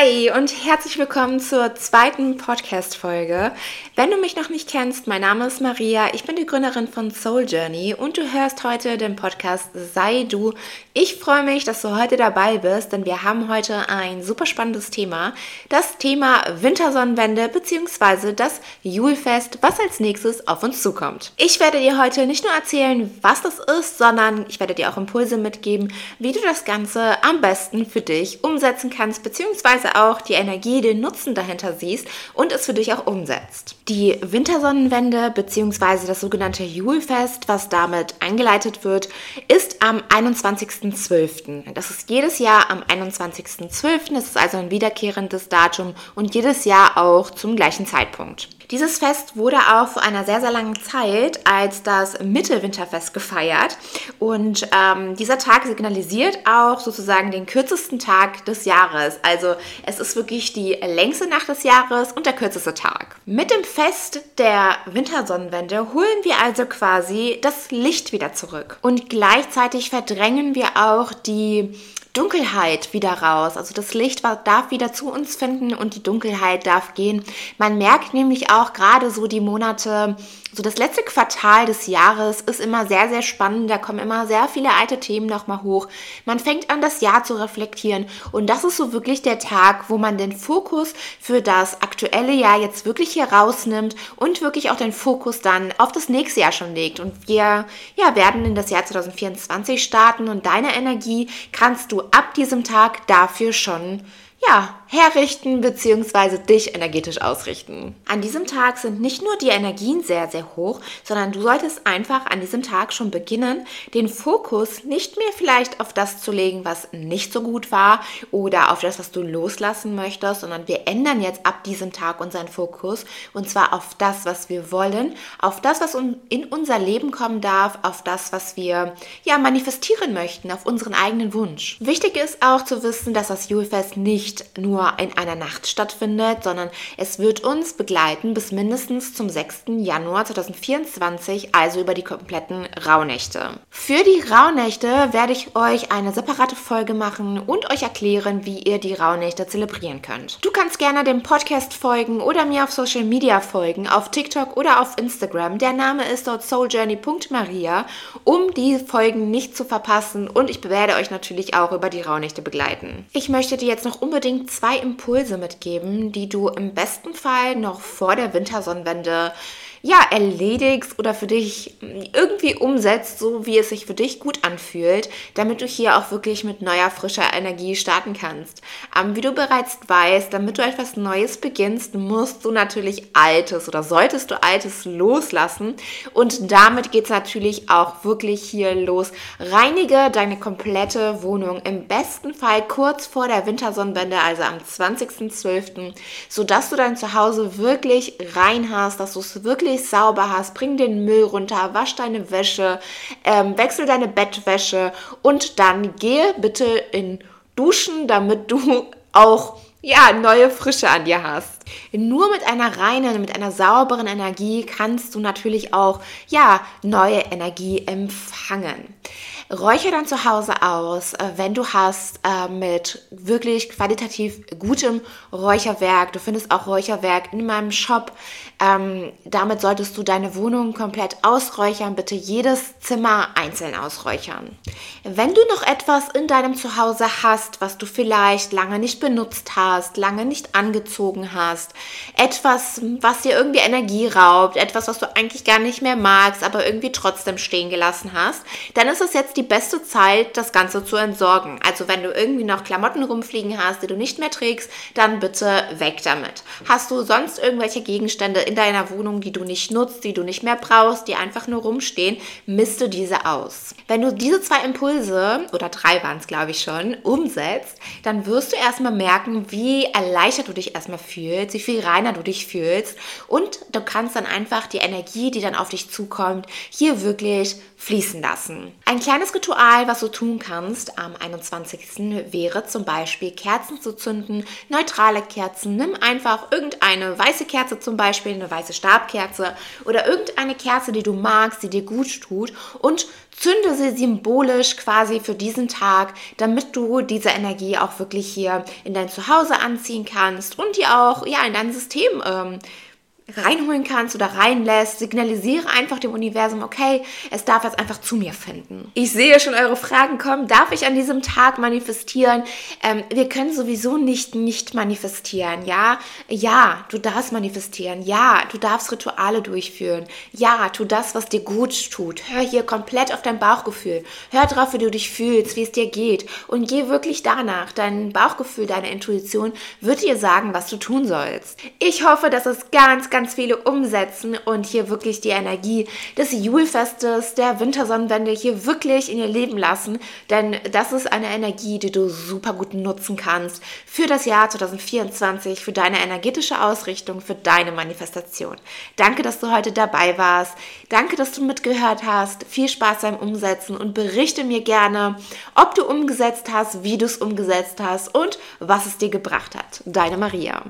Hi und herzlich willkommen zur zweiten Podcast-Folge. Wenn du mich noch nicht kennst, mein Name ist Maria, ich bin die Gründerin von Soul Journey und du hörst heute den Podcast Sei du. Ich freue mich, dass du heute dabei bist, denn wir haben heute ein super spannendes Thema. Das Thema Wintersonnenwende bzw. das Julfest, was als nächstes auf uns zukommt. Ich werde dir heute nicht nur erzählen, was das ist, sondern ich werde dir auch Impulse mitgeben, wie du das Ganze am besten für dich umsetzen kannst bzw beziehungsweise auch die Energie, den Nutzen dahinter siehst und es für dich auch umsetzt. Die Wintersonnenwende bzw. das sogenannte Julfest, was damit eingeleitet wird, ist am 21.12. Das ist jedes Jahr am 21.12. Das ist also ein wiederkehrendes Datum und jedes Jahr auch zum gleichen Zeitpunkt. Dieses Fest wurde auch vor einer sehr, sehr langen Zeit als das Mittelwinterfest gefeiert. Und ähm, dieser Tag signalisiert auch sozusagen den kürzesten Tag des Jahres. Also es ist wirklich die längste Nacht des Jahres und der kürzeste Tag. Mit dem Fest der Wintersonnenwende holen wir also quasi das Licht wieder zurück. Und gleichzeitig verdrängen wir auch die Dunkelheit wieder raus. Also das Licht darf wieder zu uns finden und die Dunkelheit darf gehen. Man merkt nämlich auch gerade so die Monate so das letzte Quartal des Jahres ist immer sehr, sehr spannend. Da kommen immer sehr viele alte Themen nochmal hoch. Man fängt an, das Jahr zu reflektieren. Und das ist so wirklich der Tag, wo man den Fokus für das aktuelle Jahr jetzt wirklich hier rausnimmt und wirklich auch den Fokus dann auf das nächste Jahr schon legt. Und wir ja, werden in das Jahr 2024 starten und deine Energie kannst du ab diesem Tag dafür schon ja, herrichten bzw. dich energetisch ausrichten. An diesem Tag sind nicht nur die Energien sehr, sehr hoch, sondern du solltest einfach an diesem Tag schon beginnen, den Fokus nicht mehr vielleicht auf das zu legen, was nicht so gut war oder auf das, was du loslassen möchtest, sondern wir ändern jetzt ab diesem Tag unseren Fokus und zwar auf das, was wir wollen, auf das, was in unser Leben kommen darf, auf das, was wir ja manifestieren möchten, auf unseren eigenen Wunsch. Wichtig ist auch zu wissen, dass das Julfest nicht nur nur in einer Nacht stattfindet, sondern es wird uns begleiten bis mindestens zum 6. Januar 2024, also über die kompletten Rauhnächte. Für die Rauhnächte werde ich euch eine separate Folge machen und euch erklären, wie ihr die Rauhnächte zelebrieren könnt. Du kannst gerne dem Podcast folgen oder mir auf Social Media folgen, auf TikTok oder auf Instagram. Der Name ist dort souljourney.maria, um die Folgen nicht zu verpassen und ich werde euch natürlich auch über die Rauhnächte begleiten. Ich möchte dir jetzt noch unbedingt zwei Impulse mitgeben, die du im besten Fall noch vor der Wintersonnenwende ja, erledigst oder für dich irgendwie umsetzt, so wie es sich für dich gut anfühlt, damit du hier auch wirklich mit neuer, frischer Energie starten kannst. Ähm, wie du bereits weißt, damit du etwas Neues beginnst, musst du natürlich Altes oder solltest du Altes loslassen. Und damit geht es natürlich auch wirklich hier los. Reinige deine komplette Wohnung im besten Fall kurz vor der Wintersonnenwende, also am 20.12., sodass du dein Zuhause wirklich rein hast, dass du es wirklich wirklich sauber hast, bring den Müll runter, wasch deine Wäsche, ähm, wechsel deine Bettwäsche und dann gehe bitte in Duschen, damit du auch ja, neue Frische an dir hast. Nur mit einer reinen, mit einer sauberen Energie kannst du natürlich auch, ja, neue Energie empfangen. Räuchere dann zu Hause aus, äh, wenn du hast, äh, mit wirklich qualitativ gutem Räucherwerk. Du findest auch Räucherwerk in meinem Shop. Ähm, damit solltest du deine Wohnung komplett ausräuchern. Bitte jedes Zimmer einzeln ausräuchern. Wenn du noch etwas in deinem Zuhause hast, was du vielleicht lange nicht benutzt hast, lange nicht angezogen hast, etwas, was dir irgendwie Energie raubt, etwas, was du eigentlich gar nicht mehr magst, aber irgendwie trotzdem stehen gelassen hast, dann ist es jetzt die beste Zeit, das Ganze zu entsorgen. Also wenn du irgendwie noch Klamotten rumfliegen hast, die du nicht mehr trägst, dann bitte weg damit. Hast du sonst irgendwelche Gegenstände in deiner Wohnung, die du nicht nutzt, die du nicht mehr brauchst, die einfach nur rumstehen, misste diese aus. Wenn du diese zwei Impulse, oder drei waren es glaube ich schon, umsetzt, dann wirst du erstmal merken, wie erleichtert du dich erstmal fühlst, wie viel reiner du dich fühlst und du kannst dann einfach die Energie, die dann auf dich zukommt, hier wirklich fließen lassen. Ein kleines Ritual, was du tun kannst am 21. wäre zum Beispiel Kerzen zu zünden, neutrale Kerzen. Nimm einfach irgendeine weiße Kerze zum Beispiel, eine weiße Stabkerze oder irgendeine Kerze, die du magst, die dir gut tut und zünde sie symbolisch quasi für diesen Tag, damit du diese Energie auch wirklich hier in dein Zuhause anziehen kannst und die auch ja in dein System ähm, reinholen kannst oder reinlässt. Signalisiere einfach dem Universum, okay, es darf jetzt einfach zu mir finden. Ich sehe schon eure Fragen kommen. Darf ich an diesem Tag manifestieren? Ähm, wir können sowieso nicht nicht manifestieren. Ja, ja, du darfst manifestieren. Ja, du darfst Rituale durchführen. Ja, tu das, was dir gut tut. Hör hier komplett auf dein Bauchgefühl. Hör drauf, wie du dich fühlst, wie es dir geht und geh wirklich danach. Dein Bauchgefühl, deine Intuition wird dir sagen, was du tun sollst. Ich hoffe, dass es ganz, ganz ganz viele umsetzen und hier wirklich die Energie des Julfestes, der Wintersonnenwende hier wirklich in ihr Leben lassen. Denn das ist eine Energie, die du super gut nutzen kannst für das Jahr 2024, für deine energetische Ausrichtung, für deine Manifestation. Danke, dass du heute dabei warst. Danke, dass du mitgehört hast. Viel Spaß beim Umsetzen und berichte mir gerne, ob du umgesetzt hast, wie du es umgesetzt hast und was es dir gebracht hat. Deine Maria.